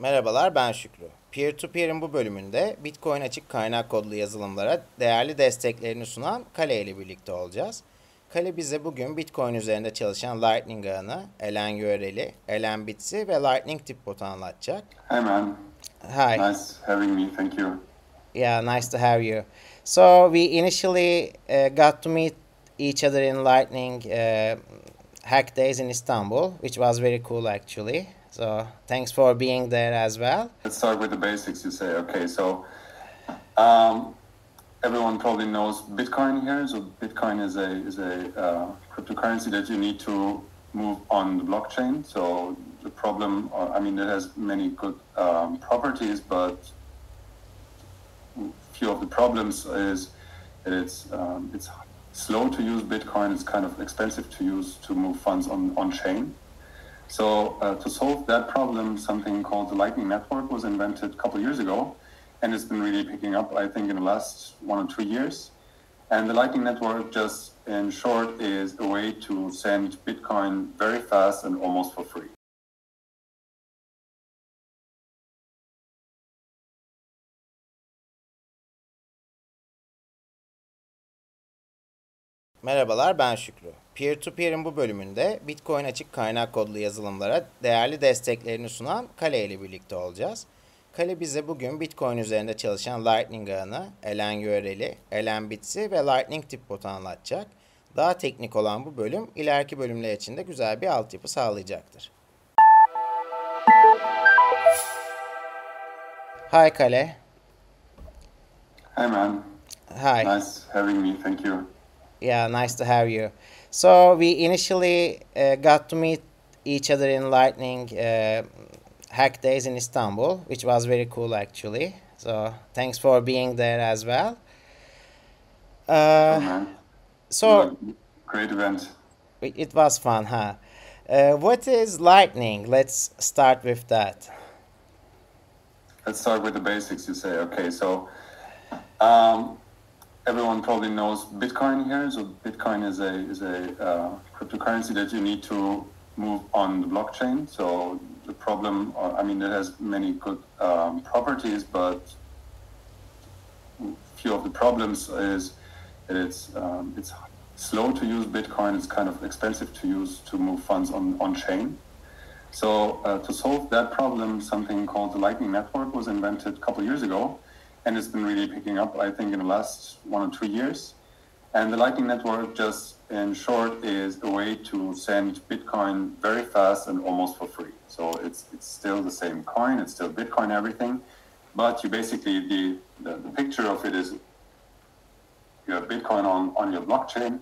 Merhabalar ben Şükrü. Peer-to-Peer'in bu bölümünde Bitcoin açık kaynak kodlu yazılımlara değerli desteklerini sunan Kale ile birlikte olacağız. Kale bize bugün Bitcoin üzerinde çalışan Lightning ağını, LN URL'i, LN Bits'i ve Lightning tip botu anlatacak. Hi man, Hi. nice having me. Thank you. Yeah, nice to have you. So we initially uh, got to meet each other in Lightning uh, Hack Days in Istanbul, which was very cool actually. So thanks for being there as well. Let's start with the basics. You say okay. So um, everyone probably knows Bitcoin here. So Bitcoin is a is a uh, cryptocurrency that you need to move on the blockchain. So the problem, uh, I mean, it has many good um, properties, but few of the problems is that it's um, it's slow to use Bitcoin. It's kind of expensive to use to move funds on on chain. So uh, to solve that problem, something called the Lightning Network was invented a couple of years ago, and it's been really picking up. I think in the last one or two years. And the Lightning Network, just in short, is a way to send Bitcoin very fast and almost for free. Merhabalar ben Şükrü. Peer-to-Peer'in bu bölümünde Bitcoin açık kaynak kodlu yazılımlara değerli desteklerini sunan Kale ile birlikte olacağız. Kale bize bugün Bitcoin üzerinde çalışan Lightning ağını, LN URL'i, LN Bits'i ve Lightning tip botu anlatacak. Daha teknik olan bu bölüm ileriki bölümler için de güzel bir altyapı sağlayacaktır. Hi Kale. Hi man, Hi. nice having me. Thank you. Yeah, nice to have you. So we initially uh, got to meet each other in Lightning uh, Hack Days in Istanbul, which was very cool actually. So thanks for being there as well. Oh, Uh, man. so great event. it it was fun, huh? Uh, what is Lightning? Let's start with that. Let's start with the basics. You say okay. So um, everyone probably knows Bitcoin here. So Bitcoin is a is a uh, cryptocurrency that you need to move on the blockchain. So the problem, uh, I mean, it has many good um, properties, but few of the problems is that it's um, it's slow to use Bitcoin. It's kind of expensive to use to move funds on on chain. So uh, to solve that problem, something called the Lightning Network was invented a couple years ago, and it's been really picking up. I think in the last one or two years. And the Lightning Network, just in short, is a way to send Bitcoin very fast and almost for free. So it's it's still the same coin, it's still Bitcoin, everything, but you basically the the, the picture of it is you have Bitcoin on on your blockchain,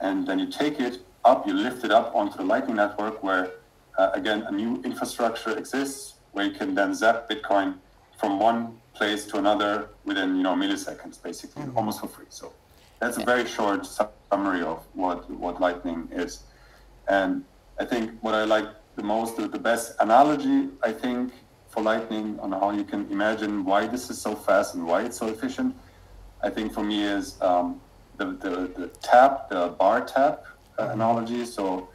and then you take it up, you lift it up onto the Lightning Network, where uh, again a new infrastructure exists where you can then zap Bitcoin from one place to another within you know milliseconds, basically, almost for free. So that's a very short summary of what what Lightning is, and I think what I like the most, the, the best analogy I think for Lightning on how you can imagine why this is so fast and why it's so efficient. I think for me is um, the, the the tap, the bar tap uh, analogy. So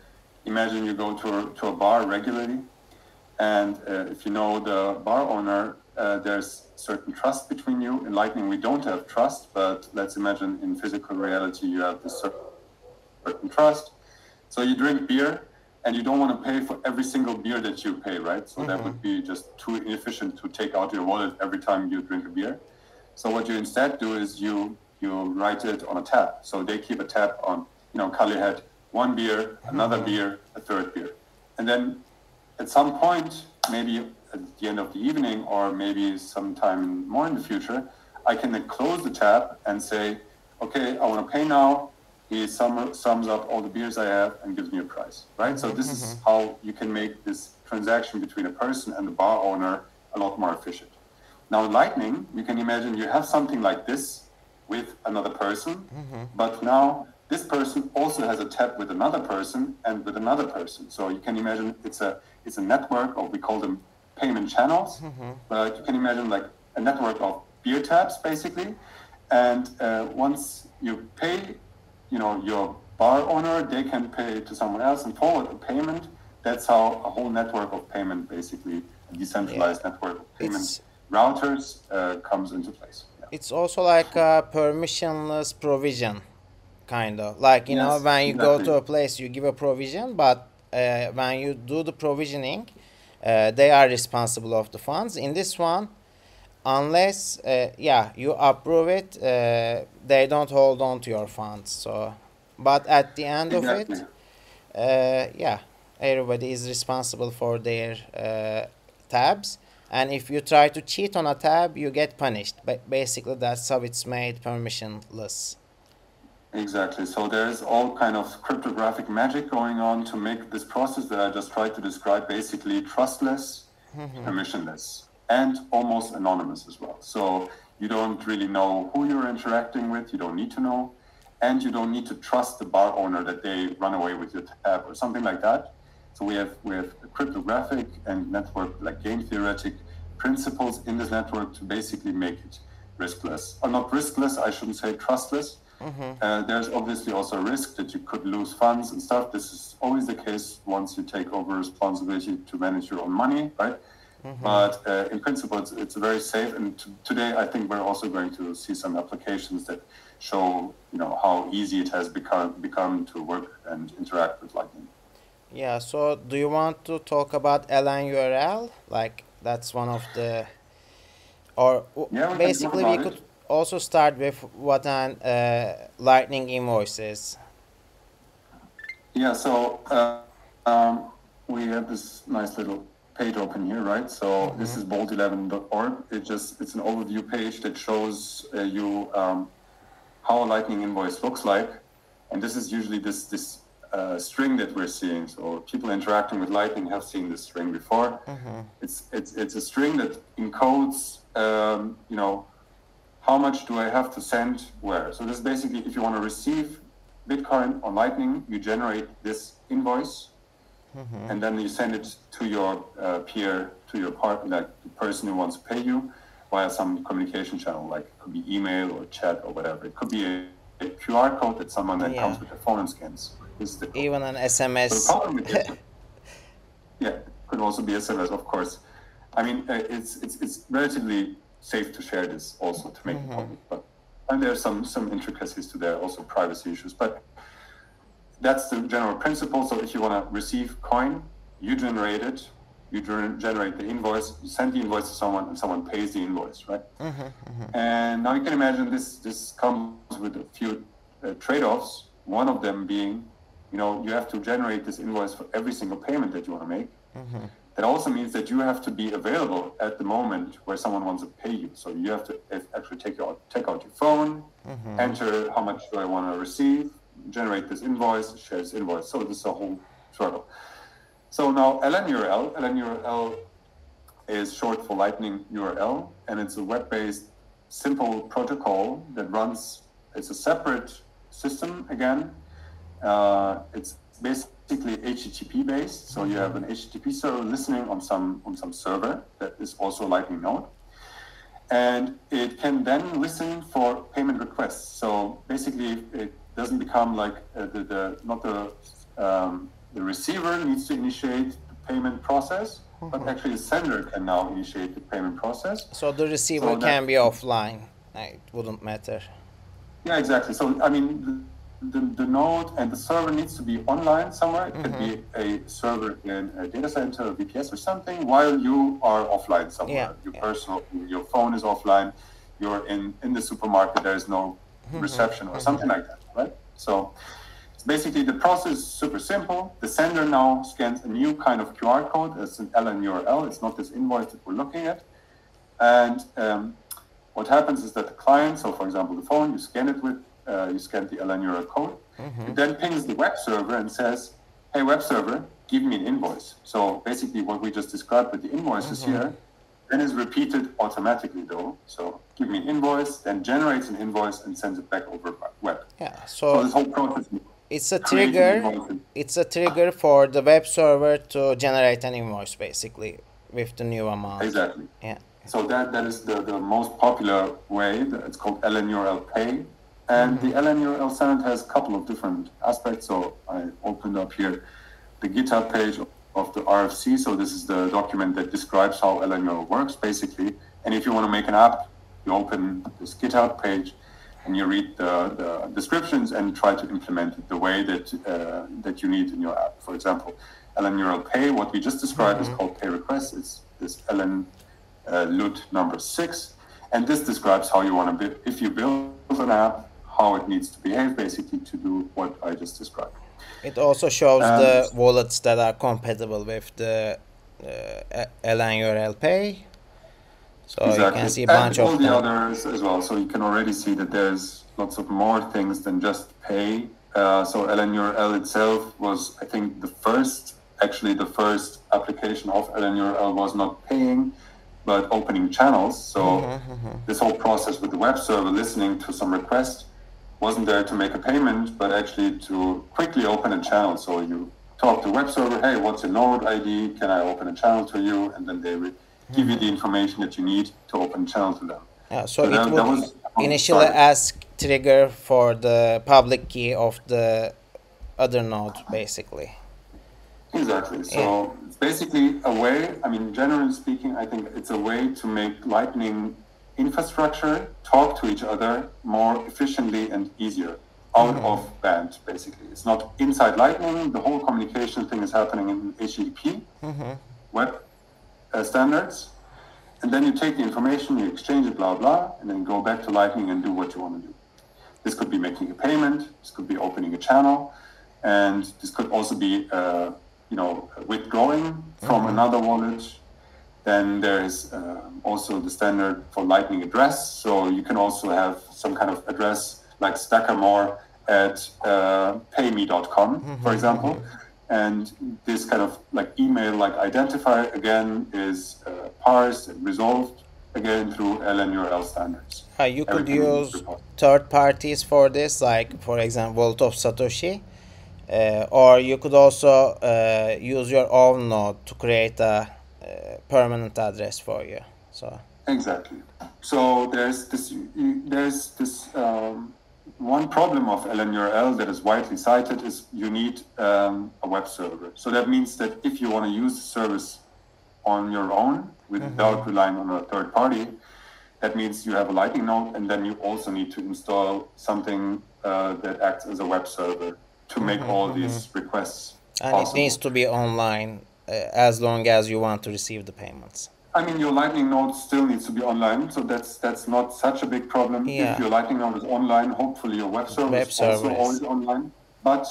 imagine you go to a, to a bar regularly, and uh, if you know the bar owner, uh, there's certain trust between you. In Lightning, we don't have trust, but let's imagine in physical reality you have this certain trust. So you drink beer, and you don't want to pay for every single beer that you pay, right? So that would be just too inefficient to take out your wallet every time you drink a beer. So what you instead do is you you write it on a tab. So they keep a tab on. You know, Calle had one beer, another beer, a third beer, and then at some point, maybe at the end of the evening or maybe sometime more in the future, I can then close the tab and say, okay, I want to pay now. He sum, sums up all the beers I have and gives me a price, right? So this is mm-hmm. how you can make this transaction between a person and the bar owner a lot more efficient. Now, in Lightning, you can imagine you have something like this with another person, mm-hmm. but now this person also has a tab with another person and with another person. So you can imagine it's a it's a network or we call them payment channels, but you can imagine like a network of beer taps basically. And uh, once you pay, you know your bar owner, they can pay to someone else and forward a payment. That's how a whole network of payment basically decentralized Yeah. network of payment It's- routers uh, comes into place. Yeah. It's also like a permissionless provision, kind of. Like, you know, when you go to a place, you give a provision, but uh, when you do the provisioning, uh, they are responsible of the funds. In this one, unless, uh, yeah, you approve it, uh, they don't hold on to your funds. So, but at the end of it, uh, yeah, everybody is responsible for their uh, tabs. And if you try to cheat on a tab, you get punished. But basically, that's how it's made permissionless. Exactly. So there's all kind of cryptographic magic going on to make this process that I just tried to describe basically trustless, mm-hmm. permissionless, and almost anonymous as well. So you don't really know who you're interacting with. You don't need to know, and you don't need to trust the bar owner that they run away with your tab or something like that. So we have we have cryptographic and network like game theoretic principles in this network to basically make it riskless, or not riskless. I shouldn't say trustless. Uh, there's obviously also a risk that you could lose funds and stuff. This is always the case once you take over responsibility to manage your own money, right? But uh, in principle, it's, it's very safe. And t- today, I think we're also going to see some applications that show, you know, how easy it has become become to work and interact with Lightning. Yeah, so do you want to talk about LN URL? Like, that's one of the. Or w- Yeah, we basically, we could. Also start with what an uh, Lightning invoice is. Yeah, so uh, um, we have this nice little page open here, right? So this is bolt11.org. It just it's an overview page that shows uh, you um, how a Lightning invoice looks like, and this is usually this this uh, string that we're seeing. So people interacting with Lightning have seen this string before. It's it's it's a string that encodes, um, you know, how much do I have to send where? So this is basically if you want to receive Bitcoin on Lightning, you generate this invoice, and then you send it to your uh, peer, to your partner, like the person who wants to pay you, via some communication channel, like it could be email or chat or whatever. It could be a, a QR code that someone that Yeah. comes with their phone and scans. This is the. Even an So the SMS. problem with it, yeah, could also be SMS, of course. I mean, uh, it's it's it's relatively safe to share this also to make it mm-hmm. public, but and there's some some intricacies to there, also privacy issues. But that's the general principle. So if you want to receive coin, you generate it, you generate the invoice, you send the invoice to someone, and someone pays the invoice, right? Mm-hmm, mm-hmm. And now you can imagine this this comes with a few uh, trade-offs. One of them being, you know, you have to generate this invoice for every single payment that you want to make. That also means that you have to be available at the moment where someone wants to pay you. So you have to actually take out take out your phone, enter how much do I want to receive, generate this invoice, share this invoice. So this is a whole struggle. So now LNURL, LNURL is short for Lightning URL, and it's a web-based simple protocol that runs. It's a separate system again. Uh, it's basically HTTP based, so you have an HTTP server listening on some on some server that is also Lightning node, and it can then listen for payment requests. So basically, it doesn't become like uh, the, the not the um, the receiver needs to initiate the payment process, but actually the sender can now initiate the payment process. So the receiver So that- can be offline. It wouldn't matter. Yeah, exactly. So I mean, the, the, node and the server needs to be online somewhere. It could mm-hmm. be a server in a data center, or VPS, or something, while you are offline somewhere. Yeah, Your yeah. personal, your phone is offline. You're in in the supermarket. There is no mm-hmm. reception or mm-hmm. something like that, right? So. Basically, the process is super simple. The sender now scans a new kind of QR code. It's an LN URL. It's not this invoice that we're looking at. And um, what happens is that the client, so for example, the phone, you scan it with, uh, you scan the LN URL code. It then pings the web server and says, hey, web server, give me an invoice. So basically, what we just described with the invoices here, then is repeated automatically though. So give me an invoice, then generates an invoice and sends it back over web. Yeah. So So this whole process. it's a trigger. It's a trigger for the web server to generate an invoice, basically, with the new amount. Exactly. Yeah. So that, that is the, the most popular way. It's called LNURL Pay. And the LNURL standard has a couple of different aspects. So I opened up here the GitHub page of the RFC. So this is the document that describes how LNURL works, basically. And if you want to make an app, you open this GitHub page and you read the, the descriptions and try to implement it the way that uh, that you need in your app. For example, LNURL Pay, what we just described mm-hmm. is called Pay Request. It's this LN uh, LUD number six, and this describes how you want to. If you build an app, how it needs to behave, basically to do what I just described. It also shows the wallets that are compatible with the uh, LNURL Pay. So exactly. you can see a bunch and all of the others as well. So you can already see that there's lots of more things than just pay. Uh, so LNURL itself was, I think, the first, actually the first application of LNURL was not paying, but opening channels. So mm-hmm, mm-hmm. this whole process with the web server listening to some request wasn't there to make a payment, but actually to quickly open a channel. So you talk to web server, hey, what's your node ID? Can I open a channel to you? And then they would give you the hmm. information that you need to open a channel to them. Yeah, so, so it that, would that initially ask trigger for the public key of the other node, basically. Exactly. So yeah. it's basically a way, I mean, generally speaking, I think it's a way to make Lightning infrastructure talk to each other more efficiently and easier out mm-hmm. of band, basically. It's not inside Lightning. The whole communication thing is happening in HTTP mm-hmm. web uh, standards. And then you take the information, you exchange it, blah, blah, and then go back to Lightning and do what you want to do. This could be making a payment. This could be opening a channel. And this could also be, uh, you know, withdrawing from mm-hmm. another wallet then there is uh, also the standard for Lightning address. So you can also have some kind of address like Stackermore at uh, payme.com, mm-hmm. for example. And this kind of like email like identifier again is uh, parsed and resolved again through LNURL standards. Uh, you could use third parties for this, like for example, Wallet of Satoshi. Uh, or you could also uh, use your own node to create a permanent address for you. So exactly. So there's this there's this um, one problem of LNURL that is widely cited is you need um, a web server. So that means that if you want to use the service on your own without mm-hmm. relying on a third party, that means you have a Lightning node, and then you also need to install something uh, that acts as a web server to make mm-hmm. all these requests. And possible. it needs to be online as long as you want to receive the payments. I mean, your Lightning node still needs to be online, so that's that's not such a big problem. Yeah. If your Lightning node is online, hopefully your web server web is also always online. But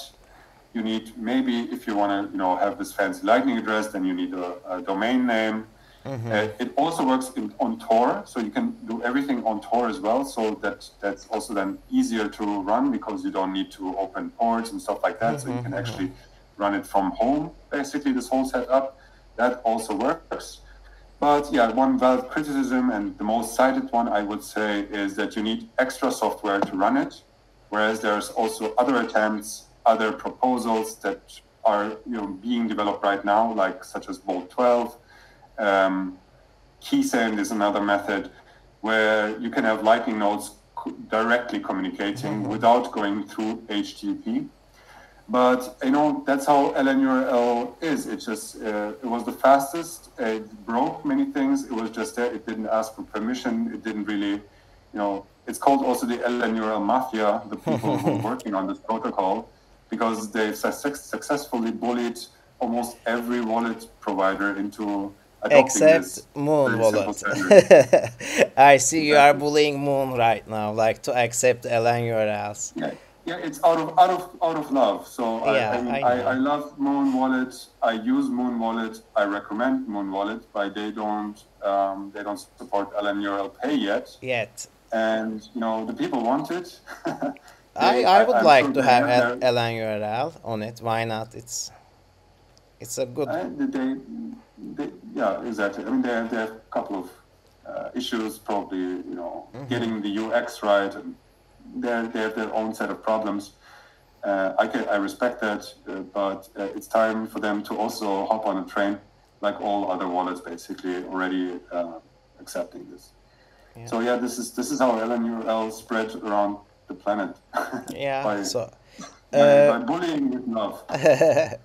you need maybe if you want to, you know, have this fancy Lightning address, then you need a, a domain name. Mm-hmm. Uh, it also works in, on Tor, so you can do everything on Tor as well. So that that's also then easier to run because you don't need to open ports and stuff like that. Mm-hmm. So you can mm-hmm. actually run it from home, basically, this whole setup. That also works. But yeah, one valid criticism and the most cited one, I would say, is that you need extra software to run it. Whereas there's also other attempts, other proposals that are you know, being developed right now, like such as Bolt 12. Um, Keysend is another method where you can have Lightning nodes directly communicating mm-hmm. without going through HTTP. But you know that's how LNURL is. It just uh, it was the fastest. It broke many things. It was just there. It didn't ask for permission. It didn't really, you know. It's called also the LNURL mafia. The people who are working on this protocol, because they've su- successfully bullied almost every wallet provider into except Muun wallet. I see you are bullying Muun right now, like to accept LNURLs. Yeah yeah, it's out of out of out of love. So yeah, I, I, mean, I, I, love Muun Wallet. I use Muun Wallet. I recommend Muun Wallet, but they don't um, they don't support LNURL Pay yet. Yet. And you know the people want it. they, I, I would like sure to have LNURL on it. Why not? It's it's a good. they, they, yeah, exactly. I mean, they they have a couple of uh, issues. Probably you know mm-hmm. getting the UX right and they have their own set of problems. Uh, I, can, I respect that, uh, but uh, it's time for them to also hop on a train, like all other wallets, basically already uh, accepting this. Yeah. So yeah, this is this is how LNURL spread around the planet. yeah. by, so by, by bullying with love.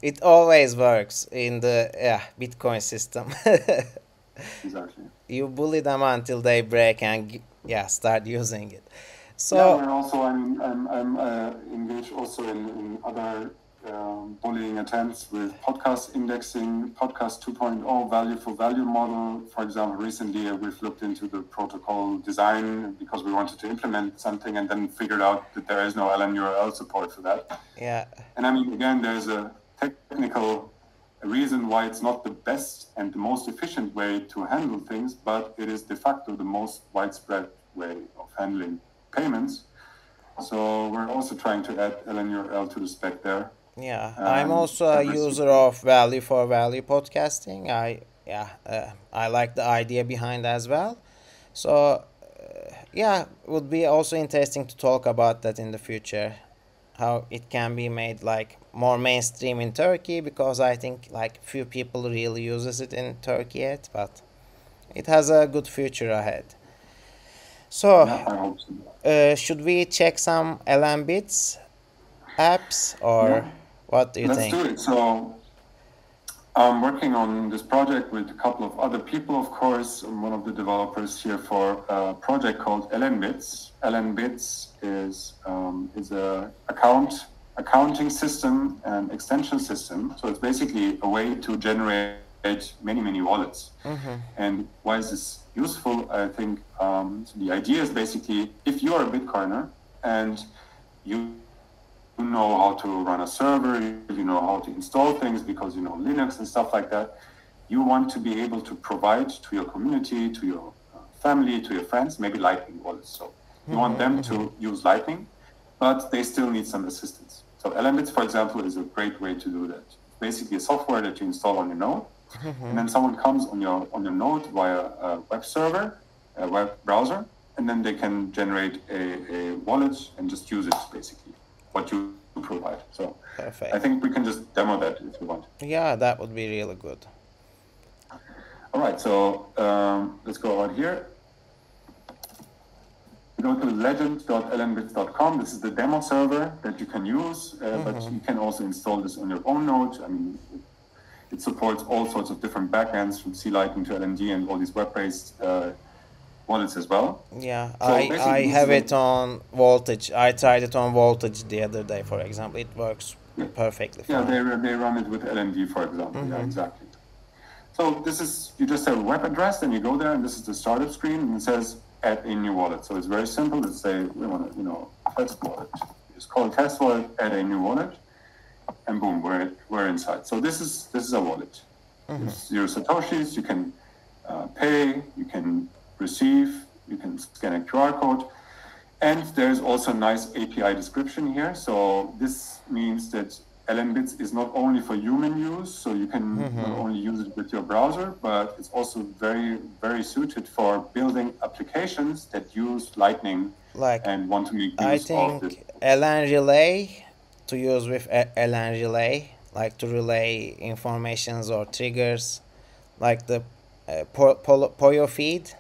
it always works in the yeah Bitcoin system. exactly. You bully them until they break and yeah start using it. So yeah, and also I'm I'm, I'm uh, engaged also in, in other um, bullying attempts with podcast indexing, podcast 2.0 value for value model. For example, recently uh, we've looked into the protocol design because we wanted to implement something and then figured out that there is no LN URL support for that. yeah And I mean, again, there's a technical reason why it's not the best and the most efficient way to handle things, but it is de facto the most widespread way of handling payments. So we're also trying to add LNURL to the spec there. yeah I'm Um, also a user of value for value podcasting. I yeah uh, I like the idea behind as well. So uh, yeah, would be also interesting to talk about that in the future. How it can be made like more mainstream in Turkey because I think like few people really uses it in Turkey yet, but it has a good future ahead. So uh, should we check some LNBits apps or Yeah. what do you Let's think? do it. So I'm working on this project with a couple of other people, of course. I'm one of the developers here for a project called LNBits. LNBits is um, is a account accounting system and extension system. So it's basically a way to generate many many wallets. And why is this useful? I think um, so the idea is basically if you are a Bitcoiner and you know how to run a server, you know how to install things because you know Linux and stuff like that. You want to be able to provide to your community, to your uh, family, to your friends, maybe Lightning wallets. So you want them to use Lightning, but they still need some assistance. So LNBits, for example, is a great way to do that. Basically, a software that you install on your node, and then someone comes on your on your node via a web server, a web browser, and then they can generate a, a wallet and just use it basically what you provide. So Perfect. I think we can just demo that if you want. Yeah, that would be really good. All right, so um, let's go out here. Go to legend.lnbits.com. This is the demo server that you can use, uh, but you can also install this on your own node. I mean, it, supports all sorts of different backends from C Lightning to LND and all these web-based uh, wallets as well. Yeah, So I, I have it on Voltage. I tried it on Voltage the other day, for example. It works perfectly Yeah, they, they run it with LND, for example. Yeah, exactly. So this is, you just have a web address, and you go there, and this is the startup screen, and it says add a new wallet. So it's very simple. Let's say we want to, you know, test wallet. Just call test wallet, add a new wallet, and boom, we're, we're inside. So this is this is a wallet. It's your satoshis. You can uh, pay. You can receive. You can scan a QR code. And there's also a nice API description here. So this means that LNBits is not only for human use, so you can not only use it with your browser, but it's also very, very suited for building applications that use Lightning Like, and want to make use I of this. think LN Relay to use with a- LN Relay, like to relay informations or triggers, like the uh, po- Poyo feed,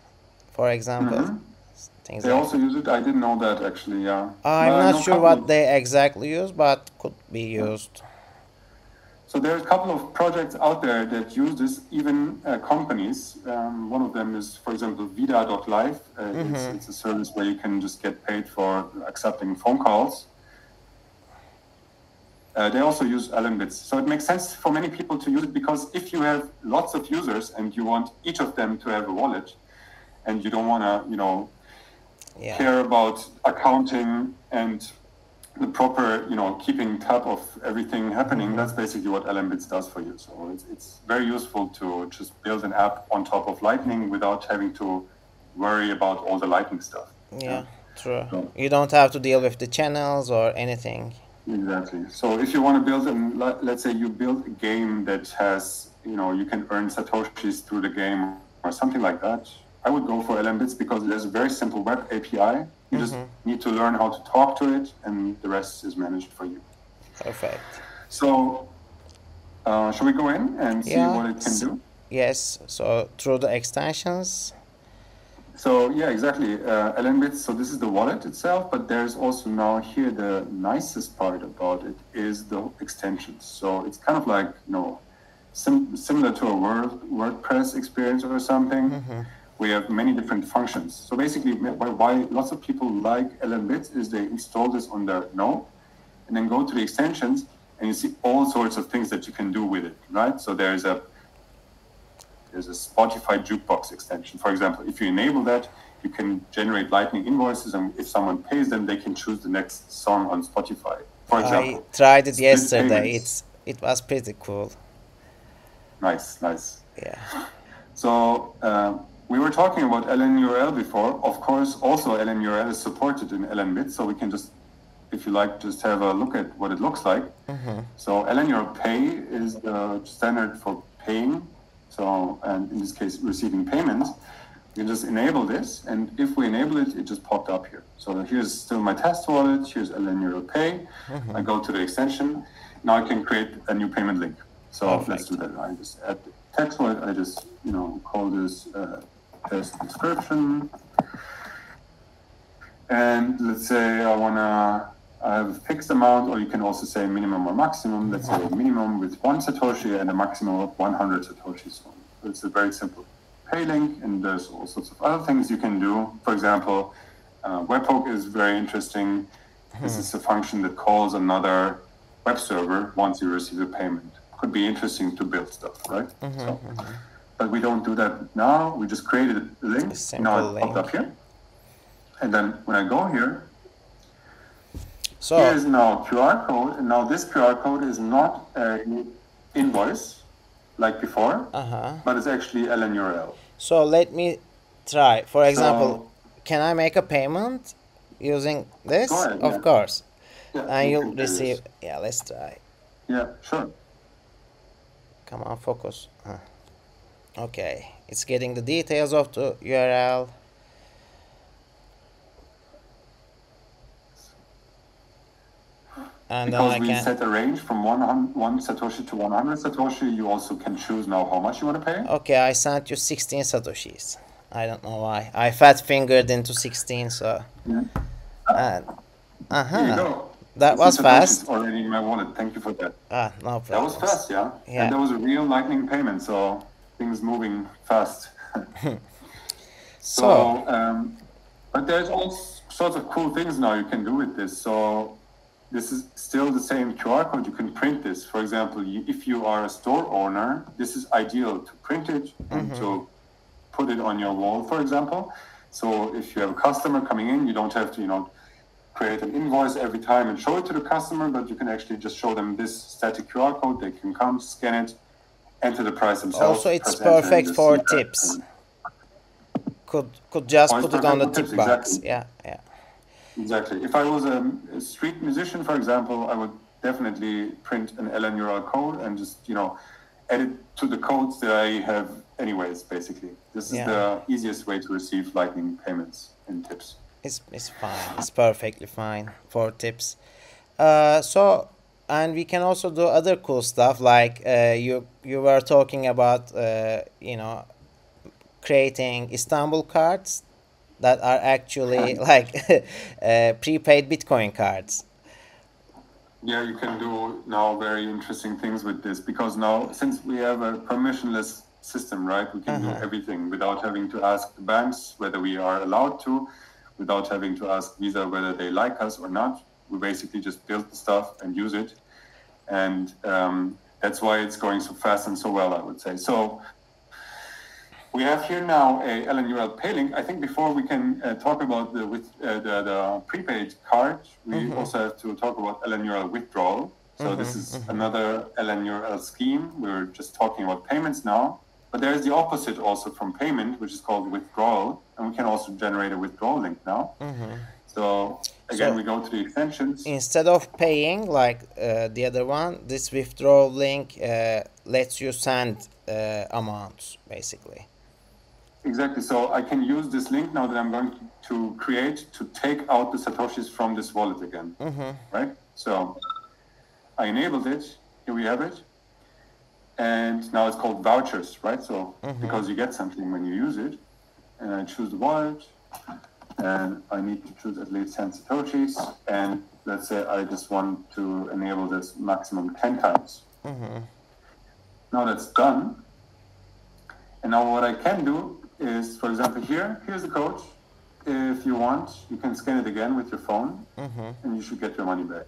for example. Mhm. Things They like also use it. I didn't know that actually. Yeah. I'm But not sure what of- they exactly use, but could be used. So there's a couple of projects out there that use this, even uh, companies. Um, one of them is, for example, Vida.life. Uh, it's, it's a service where you can just get paid for accepting phone calls. Uh, they also use LNBits. So it makes sense for many people to use it because if you have lots of users and you want each of them to have a wallet and you don't want to, you know, Yeah. care about accounting and the proper, you know, keeping tab of everything happening. That's basically what LNBits does for you. So it's, it's very useful to just build an app on top of Lightning without having to worry about all the Lightning stuff. Yeah, true. So- You don't have to deal with the channels or anything. Exactly. So if you want to build, an, let- let's say you build a game that has, you know, you can earn satoshis through the game or something like that. I would go for LNBits because it has a very simple web API. You just need to learn how to talk to it, and the rest is managed for you. Perfect. So, uh, shall we go in and see Yeah, what it can do? Yes, so through the extensions. So yeah, exactly. Uh, LNbits. So this is the wallet itself, but there's also now here the nicest part about it is the extensions. So it's kind of like you know, sim- similar to a Word, WordPress experience or something. We have many different functions. So basically, why, why lots of people like LNbits is they install this on their node, and then go to the extensions, and you see all sorts of things that you can do with it. Right. So there's a there's a Spotify jukebox extension. For example, if you enable that, you can generate Lightning invoices, and if someone pays them, they can choose the next song on Spotify. For example, I tried it yesterday. It's it was pretty cool. nice, nice. Yeah. So uh, we were talking about LNURL before. Of course, also LNURL is supported in LNbit, so we can just, if you like, just have a look at what it looks like. So LNURL Pay is the standard for paying. So, and in this case, receiving payments. You just enable this, and if we enable it, it just popped up here. So here's still my test wallet. Here's LNURL Pay. I go to the extension. Now I can create a new payment link. So let's do that. I just add the text wallet. I just, you know, call this uh, test description. And let's say I wanna I have a fixed amount, or you can also say minimum or maximum. Let's say minimum with one satoshi and a maximum of 100 satoshis. So it's a very simple pay link, and there's all sorts of other things you can do. For example, uh, webhook is very interesting. This hmm. is a function that calls another web server once you receive a payment. Could be interesting to build stuff, right? Mm-hmm, so, mm-hmm. but we don't do that now. We just created a link. A now it popped link. up here. And then when I go here, So here is now QR code, and now this QR code is not an invoice like before, uh huh. but it's actually LNURL. So let me try. For example, can I make a payment using this? Ahead, of yeah. course. Yeah, And you you'll receive. Yeah, let's try. Yeah, sure. Come on, focus. Huh. Okay, it's getting the details of the URL. And then Because I we can. set a range from 100, 1 Satoshi to 100 Satoshi, you also can choose now how much you want to pay. Okay, I sent you 16 satoshis. I don't know why. I fat fingered into 16, so. Yeah. And, uh you huh. go. That was fast. already in my wallet. Thank you for that. Ah, no problem. That was fast, yeah? Yeah. And that was a real lightning payment, so things moving fast. So, So, um, but there's all sorts of cool things now you can do with this. So, this is still the same QR code. You can print this. For example, you, if you are a store owner, this is ideal to print it and mm-hmm. to put it on your wall, for example. So, if you have a customer coming in, you don't have to, you know, create an invoice every time and show it to the customer, but you can actually just show them this static QR code. They can come, scan it, enter the price themselves. Also, it's press enter, and perfect for tips. Could could just put it on the tip box. exactly. Yeah, yeah. Exactly. If I was a, a street musician, for example, I would definitely print an LNURL code and just, you know, edit to the codes that I have anyways, basically. This is the easiest way to receive Lightning payments and tips. It's it's fine. It's perfectly fine for tips. Uh, so and we can also do other cool stuff like uh, you you were talking about uh, you know creating Istanbul cards that are actually like uh, prepaid Bitcoin cards. Yeah, you can do now very interesting things with this because now, since we have a permissionless system, right, we can do everything without having to ask the banks whether we are allowed to, without having to ask Visa whether they like us or not. We basically just build the stuff and use it. And um, that's why it's going so fast and so well, I would say. So we have here now a LNURL pay link. I think before we can uh, talk about the with uh, the, the prepaid card, we also have to talk about LNURL withdrawal. So this is another LNURL scheme. We're just talking about payments now, but there is the opposite also from payment, which is called withdrawal, and we can also generate a withdrawal link now. So again, So- we go to the extensions. Instead of paying like uh, the other one, this withdrawal link uh, lets you send uh, amounts basically. Exactly. So I can use this link now that I'm going to create to take out the satoshis from this wallet again. Mm-hmm. Right. So I enabled it. Here we have it. And now it's called vouchers, right? So mm-hmm. because you get something when you use it. and I choose the wallet, and I need to choose at least 10 Satoshis, and let's say I just want to enable this maximum 10 times. Mm-hmm. Now that's done. And now what I can do is, for example, here, here's the code. If you want, you can scan it again with your phone, and you should get your money back.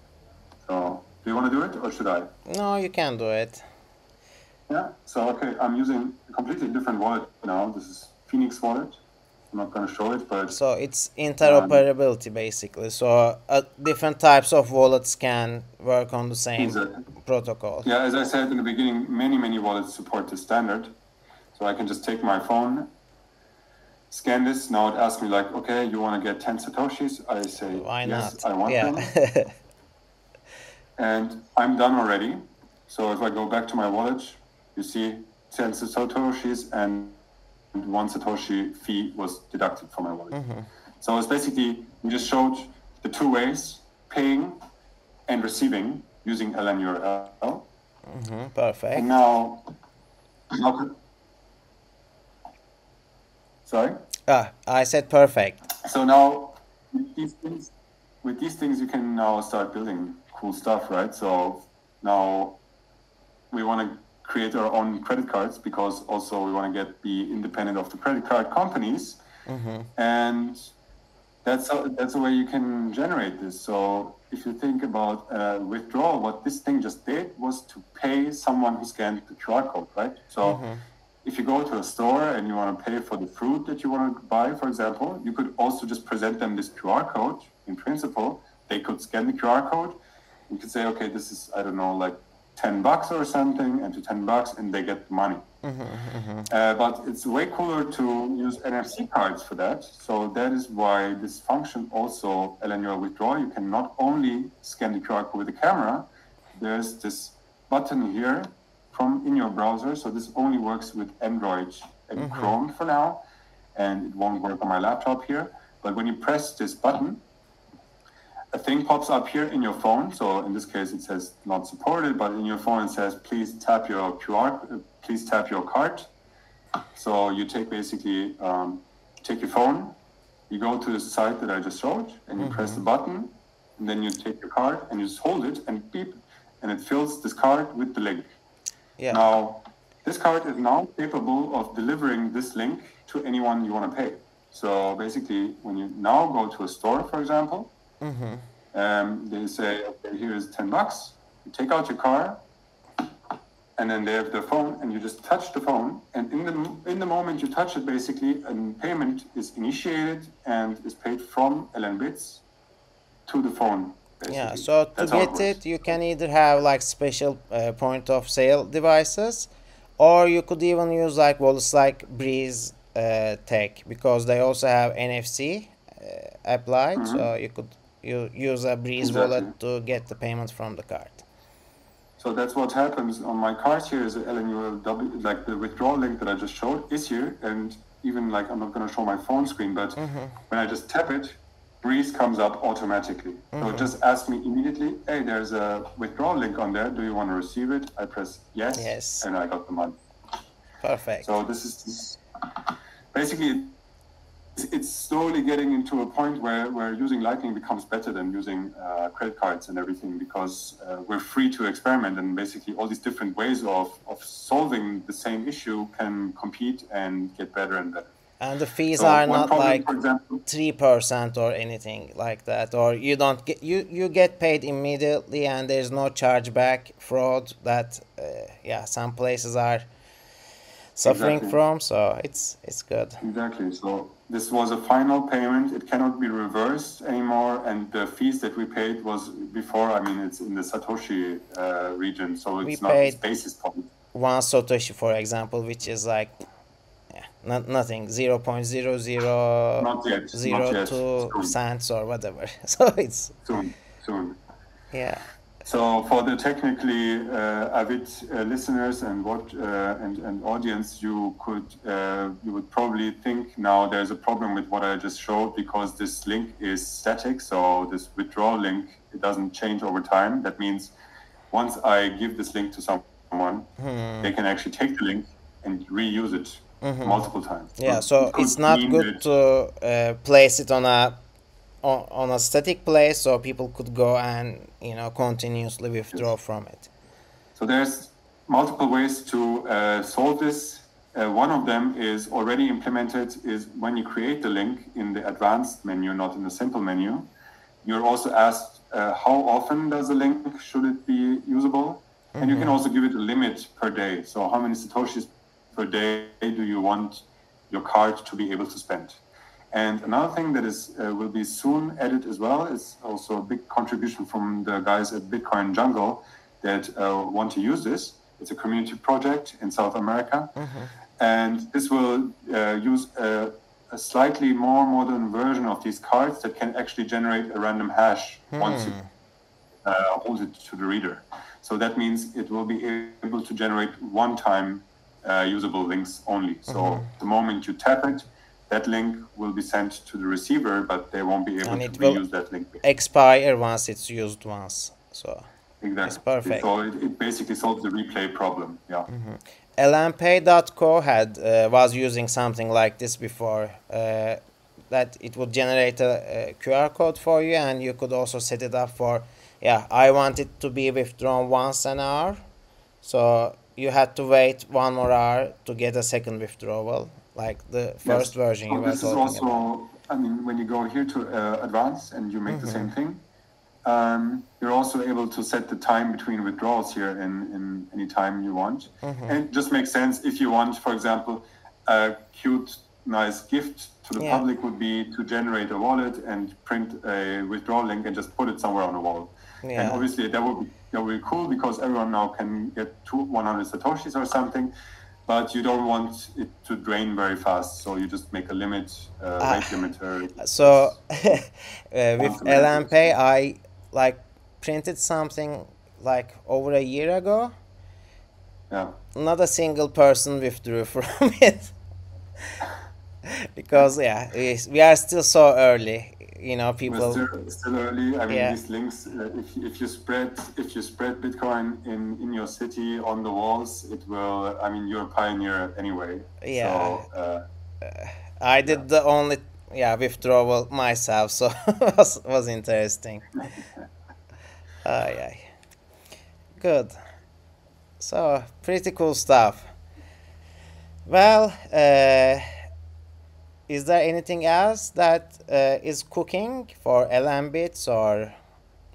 So, do you want to do it, or should I? No, you can do it. Yeah. So, okay, I'm using a completely different wallet now. This is Phoenix wallet. I'm not going to show it, but So it's interoperability basically. So uh, different types of wallets can work on the same Exactly. protocol. Yeah, as I said in the beginning, many, many wallets support this standard. So I can just take my phone, scan this. Now it asks me like, okay, you want to get 10 Satoshis? I say, Why yes, not? I want them. And I'm done already. So if I go back to my wallet, you see 10 Satoshis and one Satoshi fee was deducted from my wallet. So it's basically, we just showed the two ways, paying and receiving using LNURL. Mhm, Perfect. And now, now sorry. Ah, I said perfect. So now, with these things, with these things, you can now start building cool stuff, right? So now, we want to create our own credit cards because also we want to get be independent of the credit card companies, and that's how, that's the way you can generate this. So if you think about uh, withdrawal, what this thing just did was to pay someone who scanned the QR code, right? So if you go to a store and you want to pay for the fruit that you want to buy, for example, you could also just present them this QR code. In principle, they could scan the QR code. You could say, okay, this is I don't know, like ten bucks or something, and to ten bucks, and they get the money. Uh, but it's way cooler to use NFC cards for that. So that is why this function also LNURL withdraw. You can not only scan the QR code with the camera. There's this button here from in your browser. So this only works with Android and Chrome for now, and it won't work on my laptop here. But when you press this button, a thing pops up here in your phone. So in this case, it says not supported, but in your phone it says please tap your QR, please tap your card. So you take basically um, take your phone, you go to the site that I just showed, and you press the button, and then you take your card and you just hold it and beep, and it fills this card with the link. Yeah. Now, this card is now capable of delivering this link to anyone you want to pay. So basically, when you now go to a store, for example, um, they say, okay, here is 10 bucks. You take out your card, and then they have their phone, and you just touch the phone. And in the, in the moment you touch it, basically, a payment is initiated and is paid from LN Bits to the phone. Yeah, so to That's get it, you can either have like special uh, point of sale devices, or you could even use like wallets like Breez uh, Tech because they also have NFC uh, applied. So you could you use a Breez Mm-hmm. Exactly. wallet to get the payment from the card. So that's what happens on my card here is the LNURLw, like the withdrawal link that I just showed is here. And even like, I'm not going to show my phone screen, but when I just tap it, Breez comes up automatically. So it just asks me immediately, hey, there's a withdrawal link on there. Do you want to receive it? I press yes. Yes. And I got the money. Perfect. So this is basically it's, it's slowly getting into a point where, where using Lightning becomes better than using uh, credit cards and everything because uh, we're free to experiment and basically all these different ways of, of solving the same issue can compete and get better and better. And the fees So are not like three percent or anything like that, or you don't get you you get paid immediately, and there's no chargeback fraud that uh, yeah some places are suffering Exactly. from. So it's it's good. Exactly. So this was a final payment. It cannot be reversed anymore. And the fees that we paid was before. I mean, it's in the Satoshi uh, region, so We not paid- it's basis point. One satoshi, for example, which is like not nothing zero point zero zero Not yet. not zero yet. two Soon. cents or whatever. So it's Soon. Soon. yeah. So for the technically uh, avid uh, listeners and what uh, and, and audience, you could uh, you would probably think now there's a problem with what I just showed because this link is static. So this withdrawal link it doesn't change over time. That means once I give this link to someone, they can actually take the link and reuse it multiple times. Yeah, But so it it's not good to uh, place it on a on, on a static place so people could go and you know continuously withdraw from it. So there's multiple ways to uh, solve this. Uh, one of them is already implemented is when you create the link in the advanced menu, not in the simple menu. You're also asked uh, how often does the link should it be usable, and you can also give it a limit per day. So how many satoshis per day do you want your card to be able to spend? And another thing that is uh, will be soon added as well is also a big contribution from the guys at Bitcoin Jungle that uh, want to use this. It's a community project in South America, and this will uh, use a, a slightly more modern version of these cards that can actually generate a random hash once you uh, hold it to the reader. So that means it will be able to generate one-time uh, usable links only. So the moment you tap it, that link will be sent to the receiver, but they won't be able And to reuse that link. Expire once it's used once. So Exactly. perfect. So it, it basically solves the replay problem. Yeah. lnpay.co had uh, was using something like this before uh, that it would generate a, a qr code for you and you could also set it up for yeah i want it to be withdrawn once an hour so you had to wait one more hour to get a second withdrawal like the first Yes. version So you were this is also, about I mean, when you go here to uh, advance and you make the same Mm-hmm. thing, um, you're also able to set the time between withdrawals here in, in any time you want. Mm-hmm. And it just makes sense if you want, for example, a cute, nice gift to the Yeah. public would be to generate a wallet and print a withdrawal link and just put it somewhere on the wall. Yeah. And obviously that would be would be cool because everyone now can get to 100 satoshis or something, but you don't want it to drain very fast, so you just make a limit, uh, Ah. rate limiter. so uh, with lnpay i like printed something like over a year ago yeah, not a single person withdrew from it because yeah we, we are still so early you know people still, still early. I mean, Yeah. these links, uh, if, if you spread if you spread Bitcoin in in your city on the walls, it will. I mean, you're a pioneer anyway. Yeah. So, uh, i did the only yeah withdrawal myself so was was interesting Ay, ay. good so pretty cool stuff well uh, is there anything else that uh, is cooking for LNBits or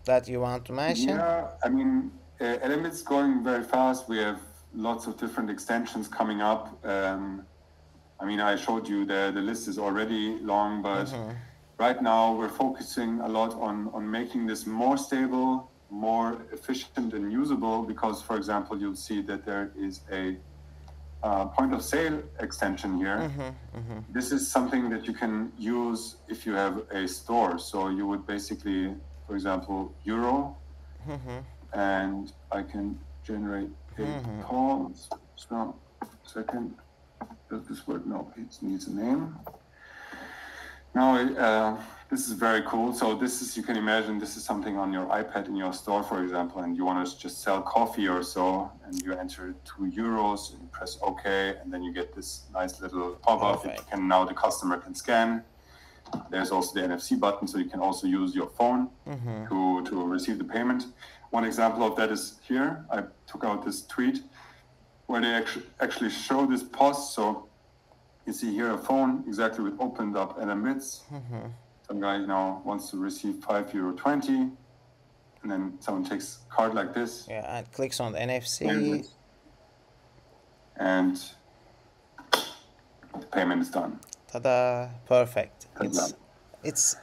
that you want to mention Yeah, I mean, uh, LNBits going very fast. We have lots of different extensions coming up. Um, I mean, I showed you the the list is already long, but right now we're focusing a lot on on making this more stable, more efficient and usable. Because, for example, you'll see that there is a uh, point of sale extension here. Mm-hmm, mm-hmm. This is something that you can use if you have a store. So you would basically, for example, euro, mm-hmm. and I can generate a call. So, second, does this work? No, it needs a name. Now, uh, this is very cool. So this is, you can imagine, this is something on your iPad in your store, for example, and you want to just sell coffee or so, and you enter two euros and you press OK, and then you get this nice little pop-up. Can now the customer can scan. There's also the NFC button, so you can also use your phone to, to receive the payment. One example of that is here. I took out this tweet where they actually actually show this post. So you see here a phone exactly with opened up LNBits. Some guy now wants to receive five euro twenty, and then someone takes a card like this, yeah and clicks on the nfc and, and the payment is done. Ta-da! Perfect. Ta-da. It's it's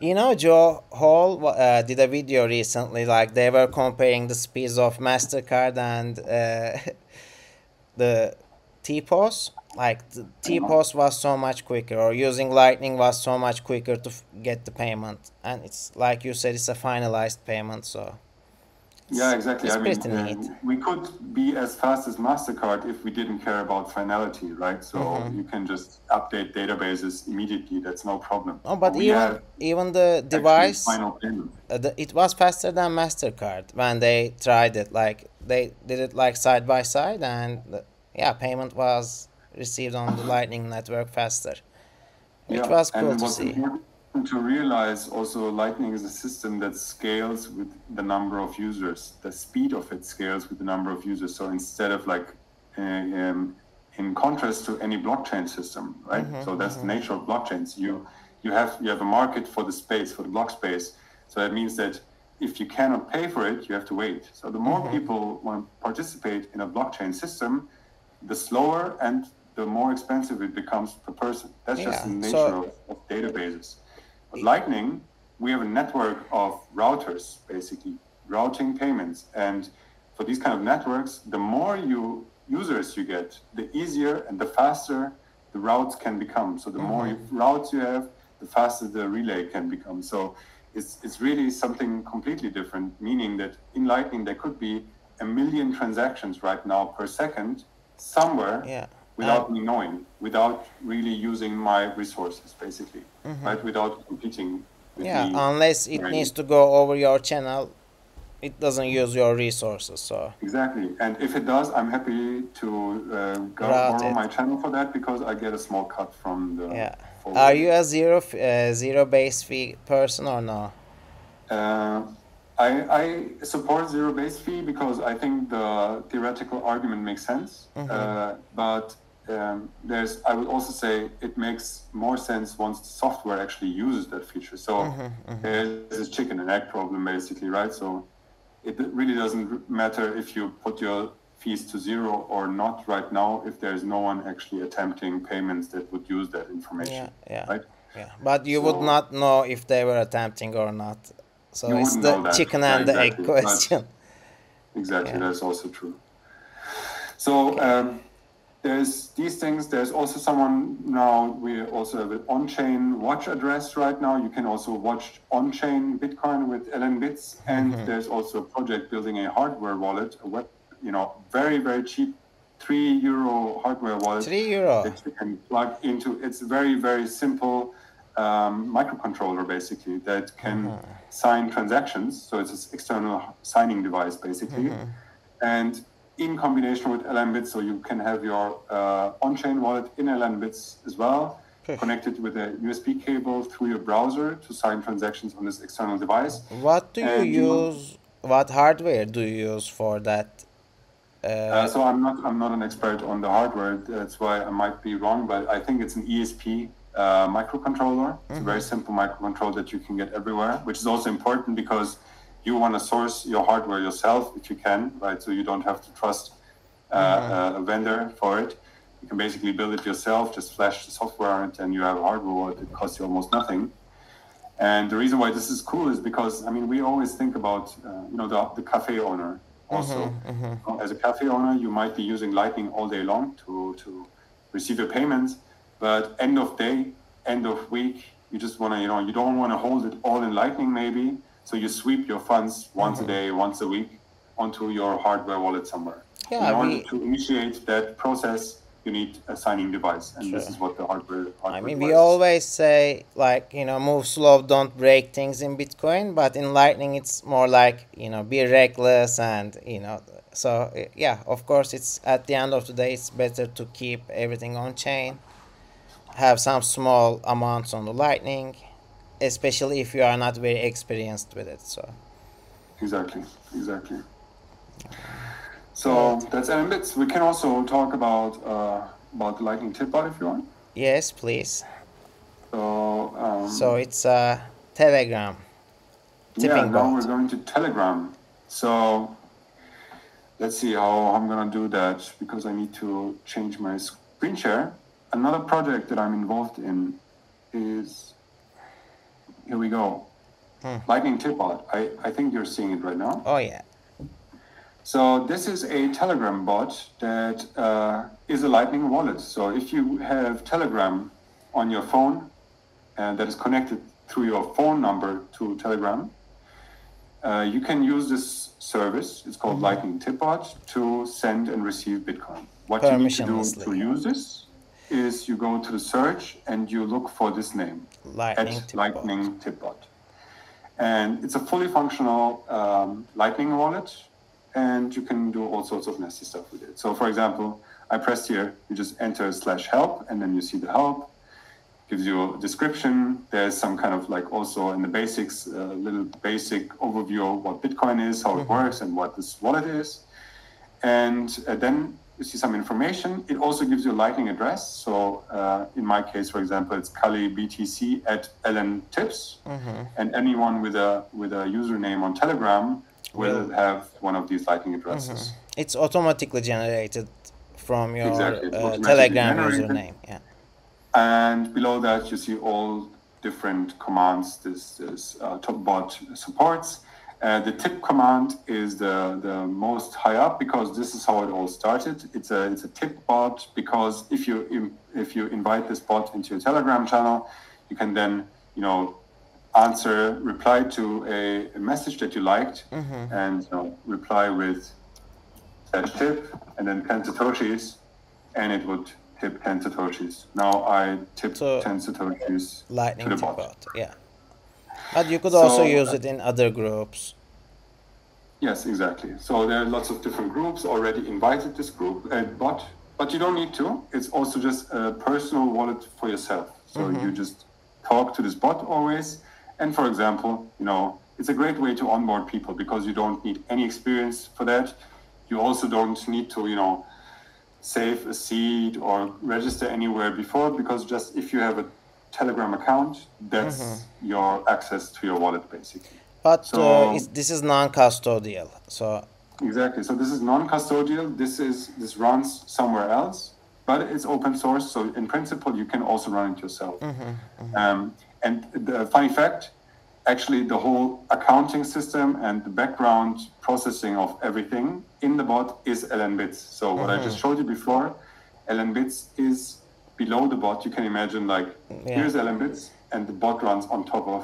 you know Joe Hall uh, did a video recently like they were comparing the speeds of Mastercard and uh, the T-POS. Like the t-post was so much quicker, or using Lightning was so much quicker to f- get the payment. And it's like you said, it's a finalized payment, so Yeah, exactly. I mean, uh, we could be as fast as Mastercard if we didn't care about finality, right? So Mm-hmm. you can just update databases immediately. That's no problem. Oh, but we even even the device. final payment. uh, the, it was faster than Mastercard when they tried it. Like they did it like side by side, and the, yeah, payment was received on the Lightning Network faster, which Yeah, was cool and to see. to realize also Lightning is a system that scales with the number of users. The speed of it scales with the number of users. So instead of like, uh, um, in contrast to any blockchain system, right? So that's the nature of blockchains. You you have you have a market for the space for the block space. So that means that if you cannot pay for it, you have to wait. So the more people want to participate in a blockchain system, the slower and the more expensive it becomes per person. That's just the nature so- of, of databases. With Lightning, we have a network of routers, basically routing payments. And for these kind of networks, the more you users you get, the easier and the faster the routes can become. So the more mm-hmm. routes you have, the faster the relay can become. So it's it's really something completely different. Meaning that in Lightning there could be a million transactions right now per second somewhere Yeah. Without me knowing, without really using my resources, basically, right? Without competing. With Yeah, me. unless it Right. needs to go over your channel, it doesn't use your resources. So Exactly. And if it does, I'm happy to uh, go borrow it. my channel for that because I get a small cut from the. yeah, forward. are you a zero uh, zero base fee person or no? Uh, I, I support zero base fee because I think the theoretical argument makes sense. Uh, but um, there's, I would also say it makes more sense once the software actually uses that feature. So there's this chicken and egg problem basically, right? So it really doesn't matter if you put your fees to zero or not right now if there's no one actually attempting payments that would use that information. Yeah, yeah, Right? yeah. But you would not know if they were attempting or not. So it's the chicken Yeah, and the egg exactly. But- question. Exactly, Yeah. that's also true. So um, there's these things. There's also someone now. We also have an on-chain watch address right now. You can also watch on-chain Bitcoin with LN Bits, and mm-hmm. there's also a project building a hardware wallet, a web, you know, very very cheap, three euro hardware wallet Three euro. that you can plug into. It's a very very simple um, microcontroller basically that can mm-hmm. sign transactions. So it's an external signing device basically, mm-hmm. and in combination with LN-bits, so you can have your uh, on-chain wallet in LN-bits as well, Okay. connected with a USB cable through your browser to sign transactions on this external device. What do you And use? What hardware do you use for that? Uh, Uh, so I'm not I'm not an expert on the hardware. That's why I might be wrong, but I think it's an ESP uh, microcontroller. It's a very simple microcontroller that you can get everywhere, which is also important because you want to source your hardware yourself if you can, right? So you don't have to trust uh, uh, a vendor for it. You can basically build it yourself, just flash the software and then you have hardware that costs you almost nothing. And the reason why this is cool is because I mean we always think about uh, you know the, the cafe owner also. As a cafe owner, you might be using Lightning all day long to to receive your payments, but end of day, end of week, you just want to you know you don't want to hold it all in Lightning maybe, so you sweep your funds once a mm-hmm. day, once a week onto your hardware wallet somewhere. Yeah, in order we- to initiate that process, you need a signing device, and this is what the hardware. hardware I mean, we always say like you know move slow, don't break things in Bitcoin, but in Lightning it's more like you know be reckless and you know. So yeah, of course, it's at the end of the day, it's better to keep everything on chain, have some small amounts on the Lightning, especially if you are not very experienced with it. So Exactly, exactly. So that's LNBits. We can also talk about uh, about the Lightning Tipbot if you want. yes, please. So um, So it's uh, Telegram. yeah, now bot. we're going to Telegram. So let's see how I'm gonna do that because I need to change my screen share. Another project that I'm involved in is here we go. Hmm. Lightning Tipbot. I, I think you're seeing it right now. Oh yeah. So this is a Telegram bot that uh, is a Lightning wallet. So if you have Telegram on your phone and that is connected through your phone number to Telegram, uh, you can use this service. It's called Lightning Tipbot to send and receive Bitcoin. What you need to do to use this is you go to the search and you look for this name Lightning at Tipbot. Lightning Tipbot. And it's a fully functional um, Lightning wallet, and you can do all sorts of nasty stuff with it. So, for example, I pressed here, you just enter slash help, and then you see the help. Gives you a description. There's some kind of like also in the basics, a little basic overview of what Bitcoin is, how it works, and what this wallet is. And uh, then you see some information. It also gives you a Lightning address. So uh, in my case, for example, it's Calle BTC at LN Tips, and anyone with a with a username on Telegram will Will- have one of these Lightning addresses. It's automatically generated from your Exactly, uh, Telegram generated. username. Yeah. And below that, you see all different commands this, this uh, top bot supports. Uh, the tip command is the, the most high up because this is how it all started. It's a it's a tip bot because if you if you invite this bot into your Telegram channel, you can then you know answer reply to a, a message that you liked and you know, reply with slash tip and then 10 satoshis and it would tip 10 satoshis. Now I tip So- 10 satoshis Lightning to the bot. bot. Yeah. But you could also use it in other groups. Yes, exactly. So there are lots of different groups already invited this group uh, bot, but you don't need to. It's also just a personal wallet for yourself. So you just talk to this bot always. And for example, you know, it's a great way to onboard people because you don't need any experience for that. You also don't need to, you know, save a seed or register anywhere before because just if you have a Telegram account, that's your access to your wallet basically. But So- uh, this is non-custodial. So Exactly. So this is non-custodial. This is this runs somewhere else, but it's open source. So in principle, you can also run it yourself. Um, and the funny fact, actually, the whole accounting system and the background processing of everything in the bot is LN bits. So what I just showed you before, LN bits is below the bot. You can imagine like Yeah. here's LN bits, and the bot runs on top of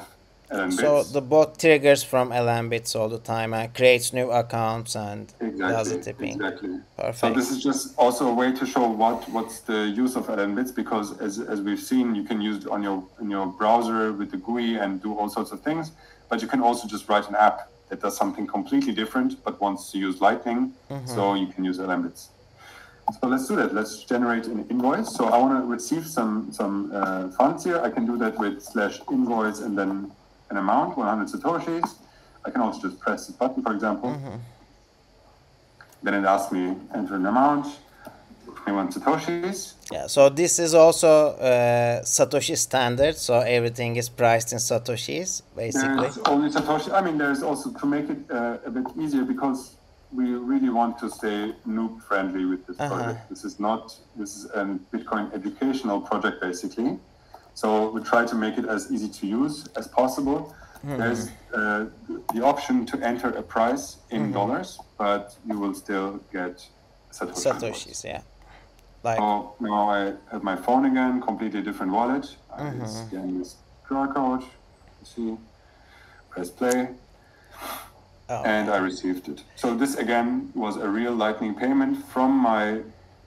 LN so the bot triggers from LNBits all the time and creates new accounts and does Exactly. the tipping. Exactly. So Perfect. this is just also a way to show what what's the use of LN bits because as, as we've seen, you can use it on your in your browser with the GUI and do all sorts of things. But you can also just write an app that does something completely different but wants to use Lightning, mm-hmm. so you can use LN bits. So let's do that. Let's generate an invoice. So I want to receive some some uh, funds here. I can do that with slash invoice and then an amount, 100 satoshis. I can also just press this button, for example. Then it asks me enter an amount, 21 satoshis. Yeah, so this is also uh, Satoshi standard, so everything is priced in Satoshis, basically. There's only Satoshi. I mean, there's also to make it uh, a bit easier because we really want to stay noob friendly with this Uh-huh. project. This is not, this is a Bitcoin educational project basically. So we try to make it as easy to use as possible. Mm-hmm. There's uh, the option to enter a price in Mm-hmm. dollars, but you will still get Satoshi. Satoshis, yeah. Like, So now I have my phone again, completely different wallet. I Mm-hmm. scan this QR code, see, press play, oh, and I received it. So this again was a real Lightning payment from my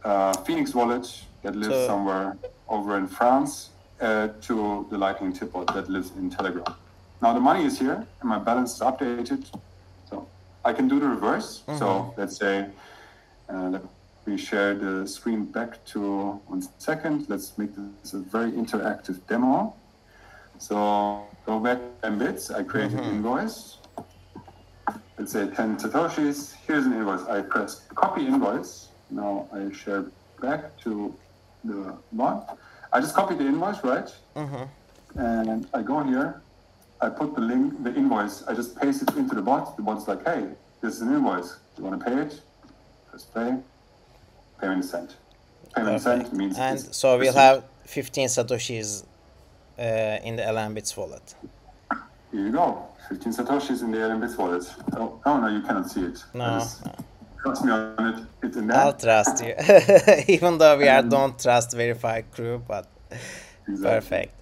uh, Phoenix wallet that lives So- somewhere over in France uh, to the Lightning tip bot that lives in Telegram. Now the money is here and my balance is updated. So I can do the reverse. So let's say, uh, let me share the screen back to one second. Let's make this a very interactive demo. So go back LNBits. I create an invoice. Let's say 10 Satoshis. Here's an invoice. I press copy invoice. Now I share back to the bot. I just copy the invoice, right? And I go here. I put the link, the invoice. I just paste it into the bot. The bot's like, hey, this is an invoice. Do you want to pay it? Press pay. Payment sent. Payment perfect. sent means And so we'll received. have 15 Satoshis uh, in the LNBits wallet. Here you go. 15 Satoshis in the LNBits wallet. Oh, oh, no, you cannot see it. No, just- no. Trust me on it. It's in there. I'll trust you. Even though we are don't trust verified crew, but Exactly. perfect.